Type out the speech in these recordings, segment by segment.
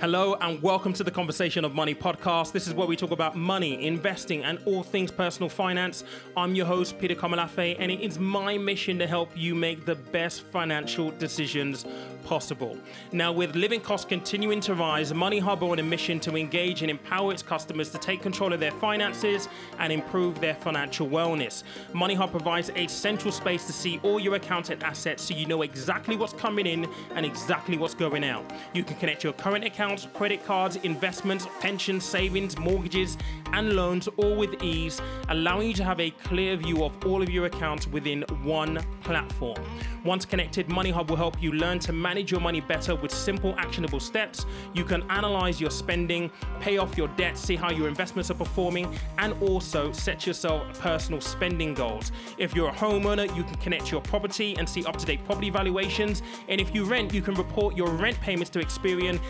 Hello and welcome to the Conversation of Money podcast. This is where we talk about money, investing, and all things personal finance. I'm your host, Peter Komolafe, and it is my mission to help you make the best financial decisions possible. Now, with living costs continuing to rise, Money Hub on a mission to engage and empower its customers to take control of their finances and improve their financial wellness. Money Hub provides a central space to see all your accounts and assets so you know exactly what's coming in and exactly what's going out. You can connect your current account accounts, credit cards, investments, pensions, savings, mortgages, and loans all with ease, allowing you to have a clear view of all of your accounts within one platform. Once connected, MoneyHub will help you learn to manage your money better with simple, actionable steps. You can analyze your spending, pay off your debt, see how your investments are performing, and also set yourself personal spending goals. If you're a homeowner, you can connect your property and see up to date property valuations. And if you rent, you can report your rent payments to Experian,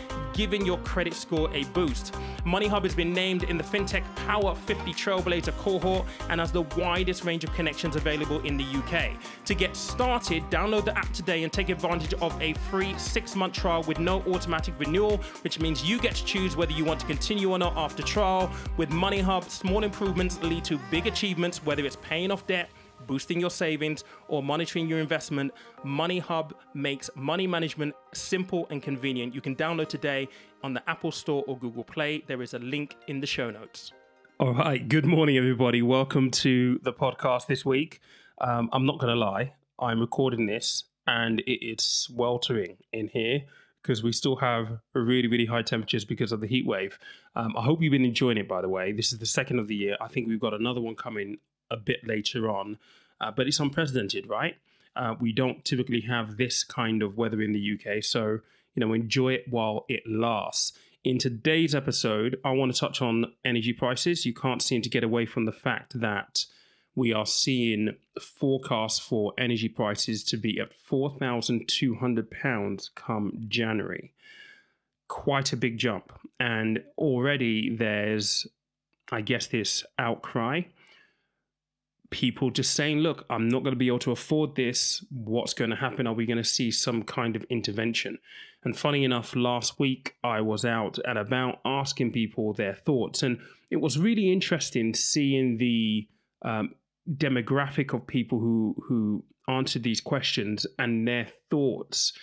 giving your credit score a boost. MoneyHub has been named in the FinTech Power 50 Trailblazer cohort and has the widest range of connections available in the UK. To get started, download the app today and take advantage of a free six month trial with no automatic renewal, which means you get to choose whether you want to continue or not after trial. With MoneyHub, small improvements lead to big achievements, whether it's paying off debt boosting your savings, or monitoring your investment, Money Hub makes money management simple and convenient. You can download today on the Apple Store or Google Play. There is a link in the show notes. All right. Good morning, everybody. Welcome to the podcast this week. Um, I'm not going to lie, I'm recording this and it's sweltering in here because we still have really, really high temperatures because of the heat wave. Um, I hope you've been enjoying it, by the way. This is the second of the year. I think we've got another one coming a bit later on, uh, but it's unprecedented, right? Uh, we don't typically have this kind of weather in the UK, so you know enjoy it while it lasts. In today's episode, I want to touch on energy prices. You can't seem to get away from the fact that we are seeing forecasts for energy prices to be at £4,200 come January. Quite a big jump. And already there's, I guess, this outcry people just saying, look, I'm not going to be able to afford this. What's going to happen? Are we going to see some kind of intervention? And funny enough, last week I was out and about asking people their thoughts. And it was really interesting seeing the um, demographic of people who, who answered these questions and their thoughts.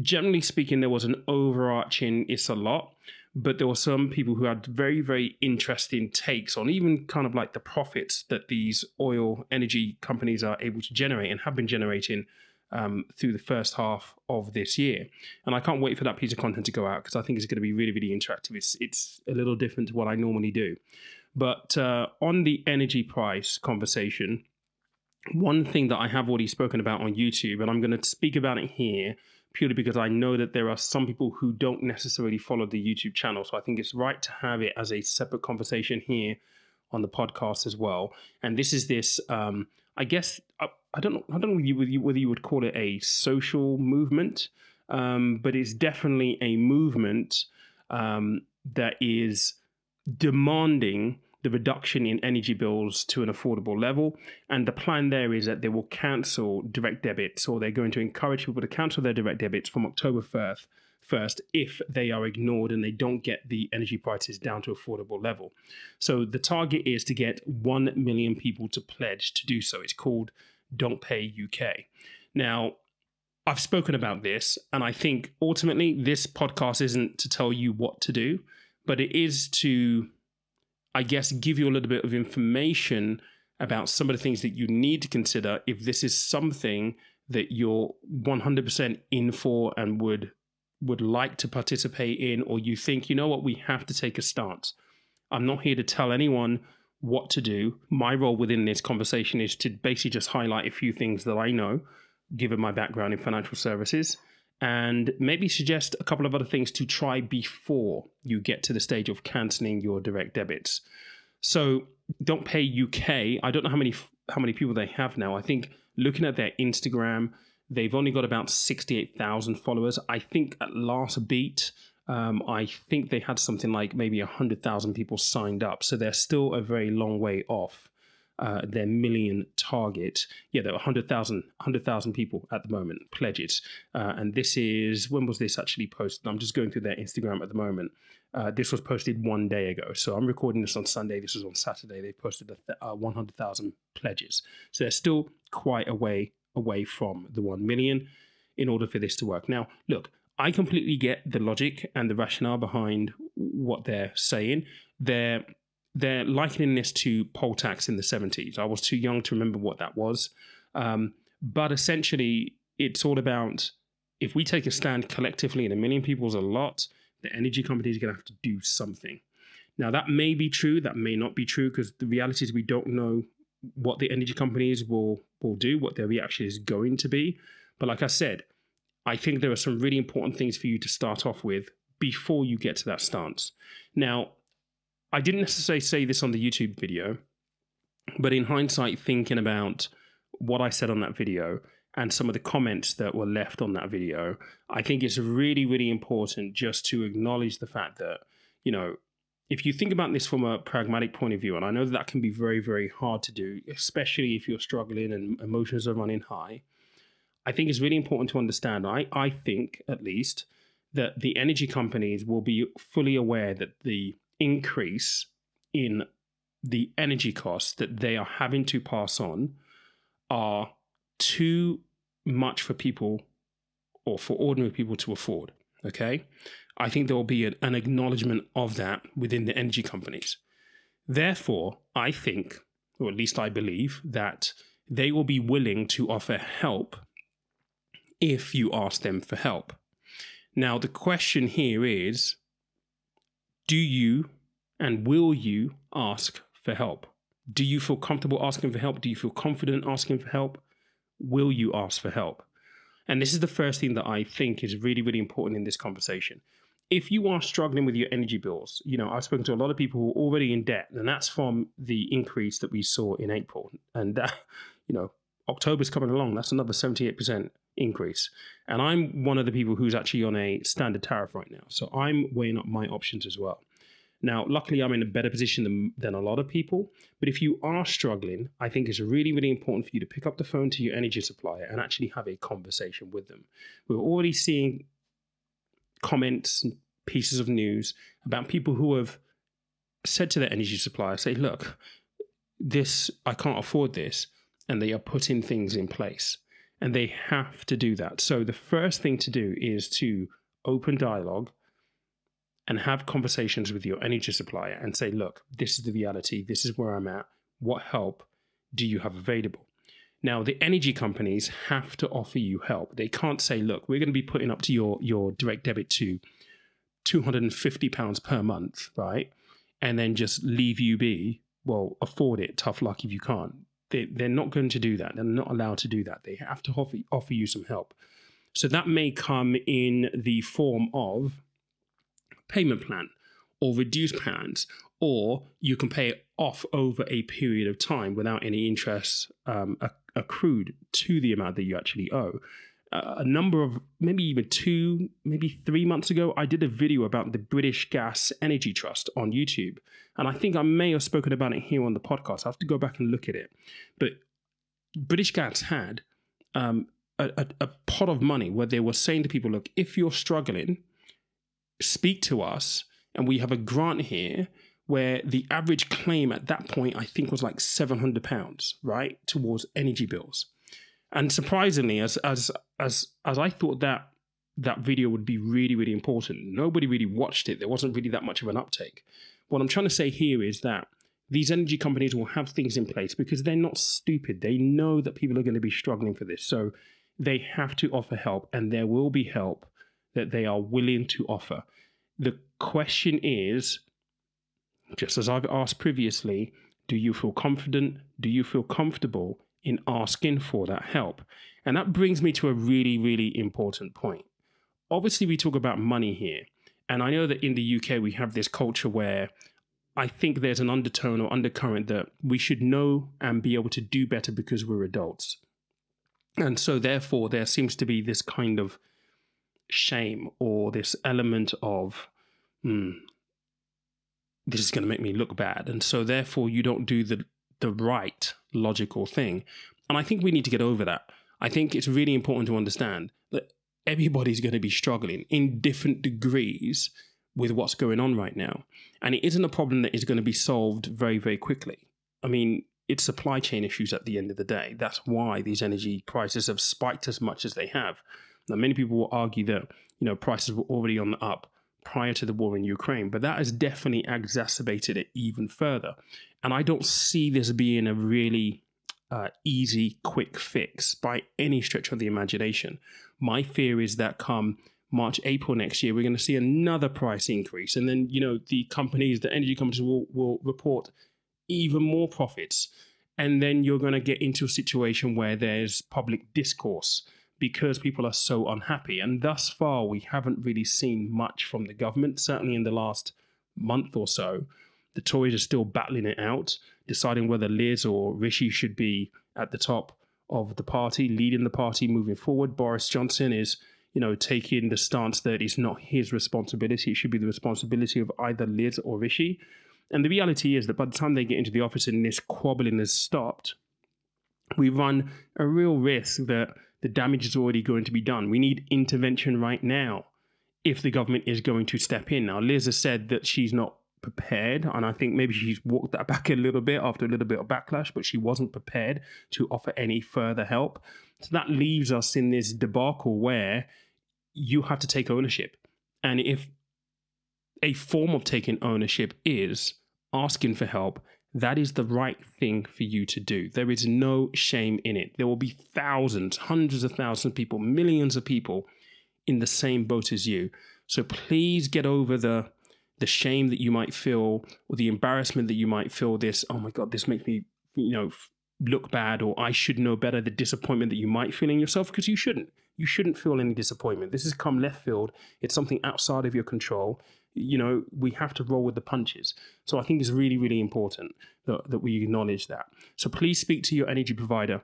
Generally speaking, there was an overarching, it's a lot but there were some people who had very very interesting takes on even kind of like the profits that these oil energy companies are able to generate and have been generating um, through the first half of this year. And i can't wait for that piece of content to go out because i think it's going to be really really interactive. It's it's a little different to what i normally do. But uh, on the energy price conversation one thing that i have already spoken about on youtube and i'm going to speak about it here purely because I know that there are some people who don't necessarily follow the YouTube channel. So I think it's right to have it as a separate conversation here on the podcast as well. And this is this, um, I guess, I, I, don't know, I don't know whether you, whether you would call it a social movement, um, but it's definitely a movement um, that is demanding the reduction in energy bills to an affordable level. And the plan there is that they will cancel direct debits or they're going to encourage people to cancel their direct debits from October 1st, first if they are ignored and they don't get the energy prices down to affordable level. So the target is to get 1 million people to pledge to do so. It's called Don't Pay UK. Now, I've spoken about this, and I think ultimately this podcast isn't to tell you what to do, but it is to I guess, give you a little bit of information about some of the things that you need to consider if this is something that you're 100% in for and would would like to participate in or you think you know what? We have to take a stance. I'm not here to tell anyone what to do. My role within this conversation is to basically just highlight a few things that i know given my background in financial services and maybe suggest a couple of other things to try before you get to the stage of canceling your direct debits. So don't pay UK. I don't know how many how many people they have now. I think looking at their Instagram, they've only got about sixty eight thousand followers. I think at last beat, um, I think they had something like maybe hundred thousand people signed up. So they're still a very long way off uh, their million target. Yeah, there are 100,000 100, people at the moment pledges. Uh, and this is, when was this actually posted? I'm just going through their Instagram at the moment. Uh, this was posted one day ago. So I'm recording this on Sunday. This was on Saturday. They posted th- uh, 100,000 pledges. So they're still quite a way away from the 1 million in order for this to work. Now, look, I completely get the logic and the rationale behind what they're saying. They're they're likening this to poll tax in the 70s. I was too young to remember what that was. Um, but essentially, it's all about if we take a stand collectively and a million people is a lot, the energy companies are going to have to do something. Now, that may be true, that may not be true, because the reality is we don't know what the energy companies will, will do, what their reaction is going to be. But like I said, I think there are some really important things for you to start off with before you get to that stance. Now, I didn't necessarily say this on the YouTube video, but in hindsight, thinking about what I said on that video and some of the comments that were left on that video, I think it's really, really important just to acknowledge the fact that, you know, if you think about this from a pragmatic point of view, and I know that, that can be very, very hard to do, especially if you're struggling and emotions are running high, I think it's really important to understand. I, I think, at least, that the energy companies will be fully aware that the increase in the energy costs that they are having to pass on are too much for people or for ordinary people to afford. Okay. I think there will be an, an acknowledgement of that within the energy companies. Therefore, I think, or at least I believe, that they will be willing to offer help if you ask them for help. Now, the question here is do you and will you ask for help? Do you feel comfortable asking for help? Do you feel confident asking for help? Will you ask for help? And this is the first thing that I think is really, really important in this conversation. If you are struggling with your energy bills, you know, I've spoken to a lot of people who are already in debt, and that's from the increase that we saw in April. And that, you know, October's coming along, that's another 78% increase. And I'm one of the people who's actually on a standard tariff right now. So I'm weighing up my options as well. Now, luckily, I'm in a better position than, than a lot of people. But if you are struggling, I think it's really, really important for you to pick up the phone to your energy supplier and actually have a conversation with them. We're already seeing comments and pieces of news about people who have said to their energy supplier, say, look, this, I can't afford this. And they are putting things in place and they have to do that. So the first thing to do is to open dialogue and have conversations with your energy supplier and say, look, this is the reality, this is where I'm at. What help do you have available? Now, the energy companies have to offer you help. They can't say, look, we're going to be putting up to your, your direct debit to £250 per month, right? And then just leave you be. Well, afford it. Tough luck if you can't they, they're not going to do that. They're not allowed to do that. They have to offer, offer you some help. So that may come in the form of payment plan or reduced plans, or you can pay it off over a period of time without any interest um, accrued to the amount that you actually owe a number of maybe even two, maybe three months ago, I did a video about the British Gas Energy Trust on YouTube. And I think I may have spoken about it here on the podcast. I have to go back and look at it. But British Gas had um, a, a, a pot of money where they were saying to people, look, if you're struggling, speak to us. And we have a grant here where the average claim at that point, I think, was like £700, right, towards energy bills. And surprisingly, as as as as I thought that that video would be really really important, nobody really watched it. There wasn't really that much of an uptake. What I'm trying to say here is that these energy companies will have things in place because they're not stupid. They know that people are going to be struggling for this, so they have to offer help, and there will be help that they are willing to offer. The question is, just as I've asked previously, do you feel confident? Do you feel comfortable in asking for that help. And that brings me to a really, really important point. Obviously, we talk about money here. And I know that in the UK, we have this culture where I think there's an undertone or undercurrent that we should know and be able to do better because we're adults. And so, therefore, there seems to be this kind of shame or this element of, hmm, this is going to make me look bad. And so, therefore, you don't do the the right logical thing. And I think we need to get over that. I think it's really important to understand that everybody's going to be struggling in different degrees with what's going on right now. And it isn't a problem that is going to be solved very, very quickly. I mean, it's supply chain issues at the end of the day. That's why these energy prices have spiked as much as they have. Now, many people will argue that you know prices were already on the up prior to the war in Ukraine, but that has definitely exacerbated it even further. And I don't see this being a really uh, easy, quick fix by any stretch of the imagination. My fear is that come March, April next year, we're going to see another price increase, and then you know the companies, the energy companies will will report even more profits, and then you're going to get into a situation where there's public discourse because people are so unhappy. And thus far, we haven't really seen much from the government. Certainly in the last month or so, the Tories are still battling it out, deciding whether Liz or Rishi should be at the top of the party, leading the party moving forward. Boris Johnson is you know, taking the stance that it's not his responsibility. It should be the responsibility of either Liz or Rishi. And the reality is that by the time they get into the office and this quabbling has stopped, we run a real risk that the damage is already going to be done. We need intervention right now if the government is going to step in. Now, Liz has said that she's not prepared, and I think maybe she's walked that back a little bit after a little bit of backlash, but she wasn't prepared to offer any further help. So that leaves us in this debacle where you have to take ownership. And if a form of taking ownership is asking for help, that is the right thing for you to do. There is no shame in it. There will be thousands, hundreds of thousands of people, millions of people in the same boat as you. So please get over the the shame that you might feel or the embarrassment that you might feel this, oh my god, this makes me, you know, look bad or I should know better, the disappointment that you might feel in yourself because you shouldn't you shouldn't feel any disappointment. This has come left field. It's something outside of your control. You know, we have to roll with the punches. So I think it's really, really important that, that we acknowledge that. So please speak to your energy provider.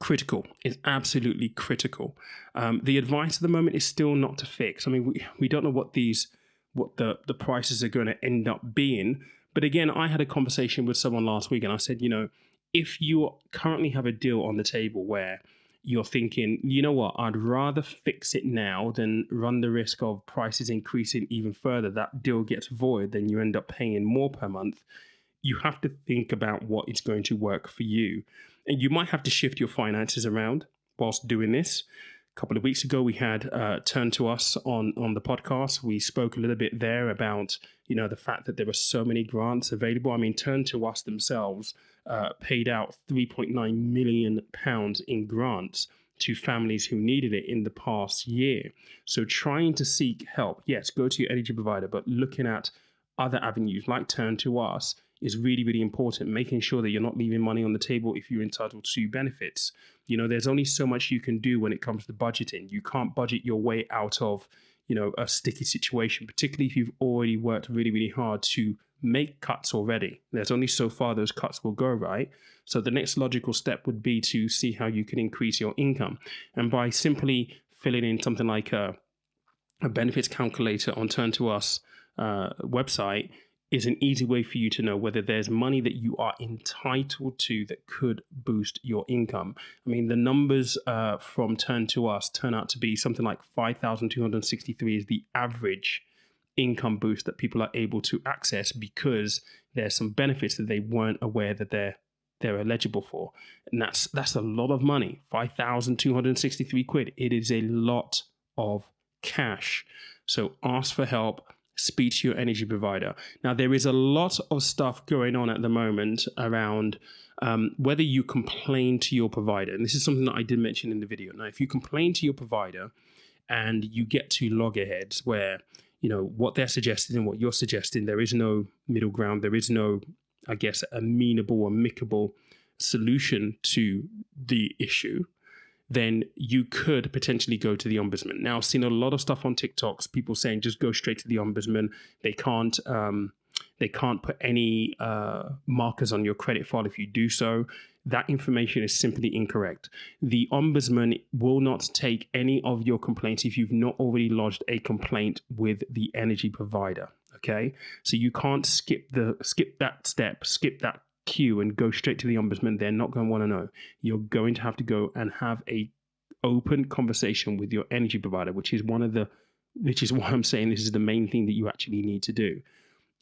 Critical is absolutely critical. Um, the advice at the moment is still not to fix. I mean, we, we don't know what these what the, the prices are going to end up being. But again, I had a conversation with someone last week and I said, you know, if you currently have a deal on the table where you're thinking, you know what, I'd rather fix it now than run the risk of prices increasing even further. That deal gets void, then you end up paying more per month. You have to think about what is going to work for you. And you might have to shift your finances around whilst doing this. Couple of weeks ago, we had uh, Turn to Us on, on the podcast. We spoke a little bit there about, you know, the fact that there were so many grants available. I mean, Turn to Us themselves uh, paid out 3.9 million pounds in grants to families who needed it in the past year. So trying to seek help, yes, go to your energy provider, but looking at other avenues like Turn to Us is really, really important. Making sure that you're not leaving money on the table if you're entitled to benefits. You know, there's only so much you can do when it comes to budgeting. You can't budget your way out of, you know, a sticky situation, particularly if you've already worked really, really hard to make cuts already. There's only so far those cuts will go, right? So the next logical step would be to see how you can increase your income. And by simply filling in something like a, a benefits calculator on Turn to Us uh, website is an easy way for you to know whether there's money that you are entitled to that could boost your income. I mean, the numbers uh, from Turn to Us turn out to be something like 5,263 is the average income boost that people are able to access because there's some benefits that they weren't aware that they're they're eligible for. And that's that's a lot of money. 5,263 quid. It is a lot of cash. So ask for help, speak to your energy provider. Now there is a lot of stuff going on at the moment around um, whether you complain to your provider, and this is something that I did mention in the video. Now, if you complain to your provider and you get to loggerheads where you know what they're suggesting and what you're suggesting there is no middle ground there is no i guess amenable amicable solution to the issue then you could potentially go to the ombudsman now i've seen a lot of stuff on tiktoks people saying just go straight to the ombudsman they can't um, they can't put any uh, markers on your credit file if you do so that information is simply incorrect. The Ombudsman will not take any of your complaints if you've not already lodged a complaint with the energy provider. Okay, so you can't skip the skip that step, skip that queue and go straight to the ombudsman. They're not going to want to know. You're going to have to go and have a open conversation with your energy provider, which is one of the which is why I'm saying this is the main thing that you actually need to do.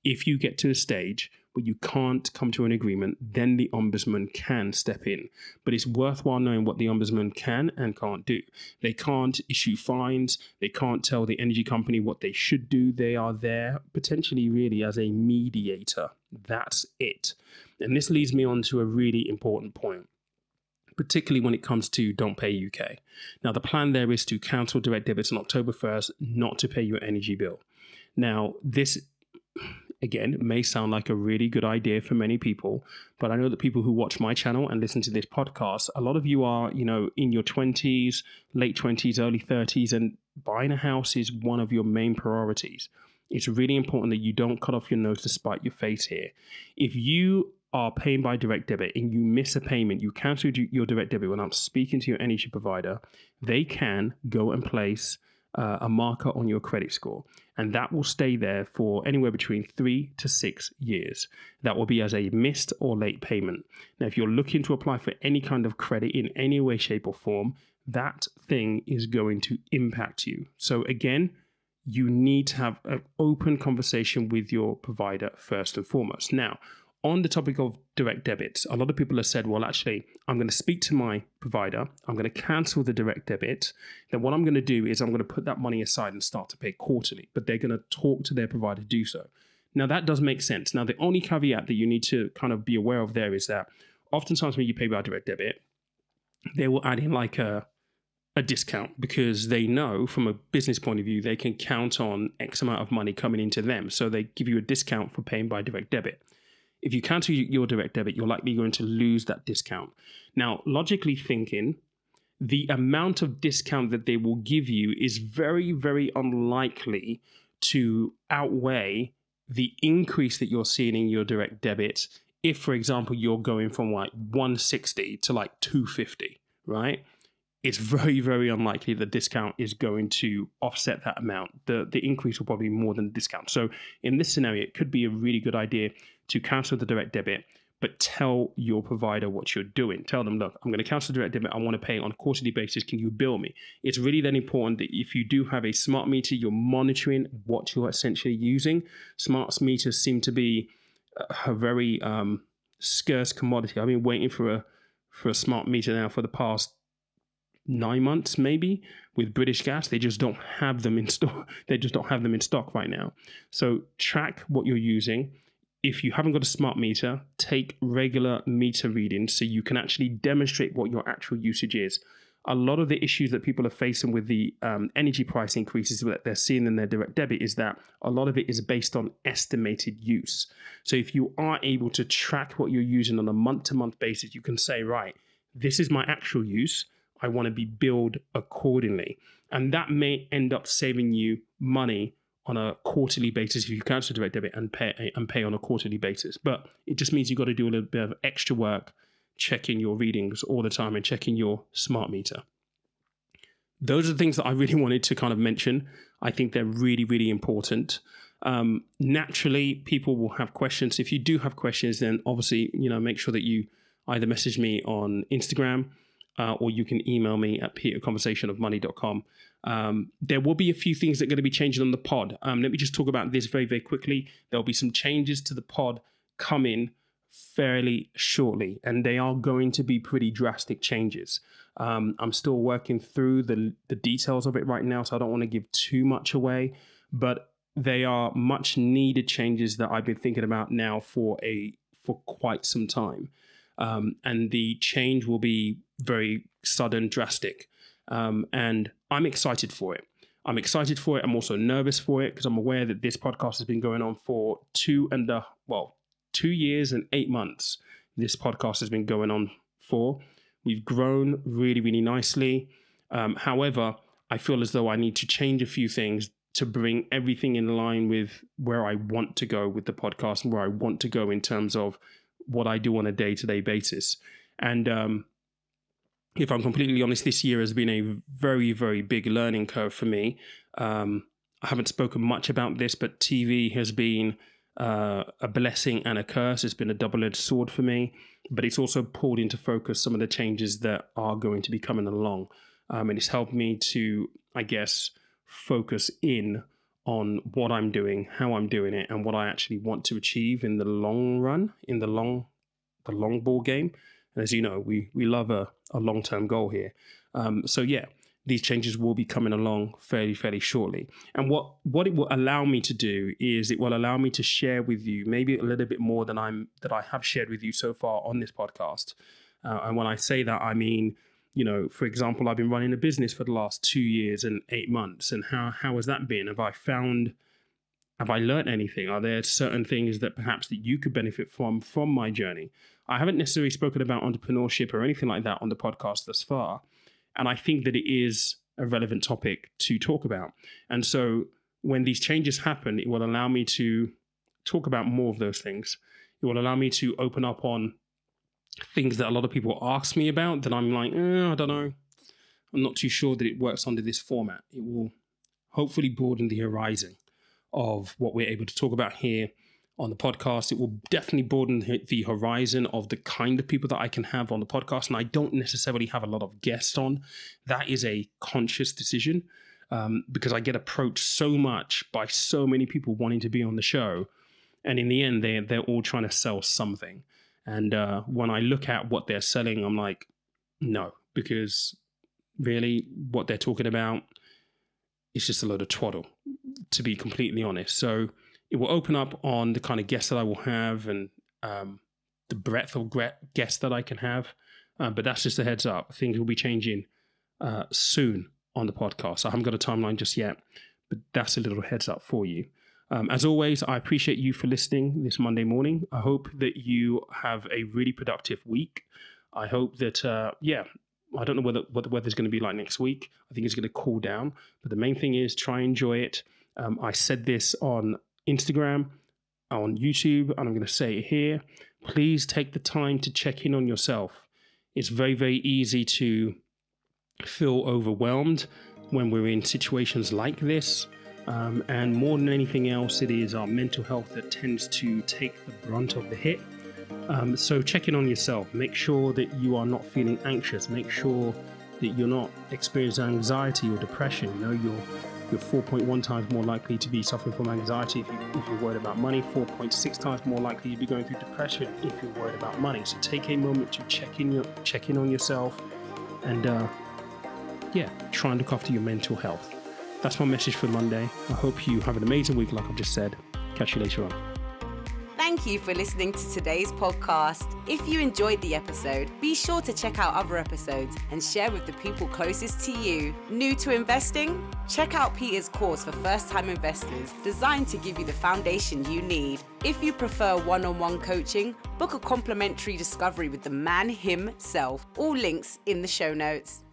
If you get to a stage where you can't come to an agreement, then the ombudsman can step in. But it's worthwhile knowing what the ombudsman can and can't do. They can't issue fines, they can't tell the energy company what they should do. They are there potentially really as a mediator. That's it. And this leads me on to a really important point particularly when it comes to Don't Pay UK. Now, the plan there is to cancel direct debits on October 1st, not to pay your energy bill. Now, this again may sound like a really good idea for many people, but I know that people who watch my channel and listen to this podcast, a lot of you are, you know, in your 20s, late 20s, early 30s, and buying a house is one of your main priorities. It's really important that you don't cut off your nose to spite your face here. If you are paying by direct debit and you miss a payment, you cancel your direct debit when I'm speaking to your energy provider, they can go and place uh, a marker on your credit score. And that will stay there for anywhere between three to six years. That will be as a missed or late payment. Now, if you're looking to apply for any kind of credit in any way, shape, or form, that thing is going to impact you. So, again, you need to have an open conversation with your provider first and foremost. Now, on the topic of direct debits, a lot of people have said, well, actually, I'm going to speak to my provider, I'm going to cancel the direct debit. Then what I'm going to do is I'm going to put that money aside and start to pay quarterly, but they're going to talk to their provider to do so. Now, that does make sense. Now, the only caveat that you need to kind of be aware of there is that oftentimes when you pay by direct debit, they will add in like a a discount because they know from a business point of view they can count on X amount of money coming into them. So they give you a discount for paying by direct debit. If you cancel your direct debit, you're likely going to lose that discount. Now, logically thinking, the amount of discount that they will give you is very, very unlikely to outweigh the increase that you're seeing in your direct debit if, for example, you're going from like 160 to like 250, right? It's very, very unlikely the discount is going to offset that amount. The the increase will probably be more than the discount. So in this scenario, it could be a really good idea to cancel the direct debit, but tell your provider what you're doing. Tell them, look, I'm going to cancel the direct debit. I want to pay on a quarterly basis. Can you bill me? It's really then important that if you do have a smart meter, you're monitoring what you're essentially using. Smart meters seem to be a very um, scarce commodity. I've been waiting for a for a smart meter now for the past nine months maybe with british gas they just don't have them in stock they just don't have them in stock right now so track what you're using if you haven't got a smart meter, take regular meter readings so you can actually demonstrate what your actual usage is. A lot of the issues that people are facing with the um, energy price increases that they're seeing in their direct debit is that a lot of it is based on estimated use. So if you are able to track what you're using on a month to month basis, you can say, right, this is my actual use. I want to be billed accordingly. And that may end up saving you money on a quarterly basis if you cancel direct debit and pay and pay on a quarterly basis. But it just means you've got to do a little bit of extra work checking your readings all the time and checking your smart meter. Those are the things that I really wanted to kind of mention. I think they're really, really important. Um, naturally, people will have questions. If you do have questions, then obviously, you know, make sure that you either message me on Instagram uh, or you can email me at peterconversationofmoney.com. Um, there will be a few things that are going to be changing on the pod. Um, let me just talk about this very, very quickly. There'll be some changes to the pod coming fairly shortly, and they are going to be pretty drastic changes. Um, I'm still working through the the details of it right now, so I don't want to give too much away. But they are much needed changes that I've been thinking about now for a for quite some time, um, and the change will be very sudden, drastic. Um, and I'm excited for it. I'm excited for it. I'm also nervous for it because I'm aware that this podcast has been going on for two and a well, two years and eight months. This podcast has been going on for. We've grown really, really nicely. Um, however, I feel as though I need to change a few things to bring everything in line with where I want to go with the podcast and where I want to go in terms of what I do on a day to day basis. And um, if I'm completely honest, this year has been a very, very big learning curve for me. Um, I haven't spoken much about this, but TV has been uh, a blessing and a curse. It's been a double edged sword for me, but it's also pulled into focus some of the changes that are going to be coming along. Um, and it's helped me to, I guess, focus in on what I'm doing, how I'm doing it, and what I actually want to achieve in the long run, in the long, the long ball game. And as you know, we we love a, a long term goal here. Um, so yeah, these changes will be coming along fairly fairly shortly and what what it will allow me to do is it will allow me to share with you maybe a little bit more than i'm that i have shared with you so far on this podcast uh, and when i say that i mean you know for example i've been running a business for the last two years and eight months and how how has that been have i found have i learned anything are there certain things that perhaps that you could benefit from from my journey i haven't necessarily spoken about entrepreneurship or anything like that on the podcast thus far and I think that it is a relevant topic to talk about. And so when these changes happen, it will allow me to talk about more of those things. It will allow me to open up on things that a lot of people ask me about that I'm like, eh, I don't know. I'm not too sure that it works under this format. It will hopefully broaden the horizon of what we're able to talk about here on the podcast. It will definitely broaden the horizon of the kind of people that I can have on the podcast. And I don't necessarily have a lot of guests on. That is a conscious decision um, because I get approached so much by so many people wanting to be on the show. And in the end, they, they're all trying to sell something. And uh, when I look at what they're selling, I'm like, no, because really what they're talking about is just a load of twaddle, to be completely honest. So, it will open up on the kind of guests that I will have and um, the breadth of guests that I can have. Uh, but that's just a heads up. Things will be changing uh, soon on the podcast. I haven't got a timeline just yet, but that's a little heads up for you. Um, as always, I appreciate you for listening this Monday morning. I hope that you have a really productive week. I hope that, uh, yeah, I don't know whether, what the weather's going to be like next week. I think it's going to cool down. But the main thing is try and enjoy it. Um, I said this on Instagram, on YouTube, and I'm going to say it here. Please take the time to check in on yourself. It's very, very easy to feel overwhelmed when we're in situations like this. Um, and more than anything else, it is our mental health that tends to take the brunt of the hit. Um, so check in on yourself. Make sure that you are not feeling anxious. Make sure that you're not experiencing anxiety or depression. You know, you're you're 4.1 times more likely to be suffering from anxiety if, you, you're worried about money, 4.6 times more likely to be going through depression if you're worried about money. So take a moment to check in, your, check in on yourself and, uh, yeah, try and look after your mental health. That's my message for Monday. I hope you have an amazing week, like I've just said. Catch you later on. Thank you for listening to today's podcast. If you enjoyed the episode, be sure to check out other episodes and share with the people closest to you. New to investing? Check out Peter's course for first time investors, designed to give you the foundation you need. If you prefer one on one coaching, book a complimentary discovery with the man himself. All links in the show notes.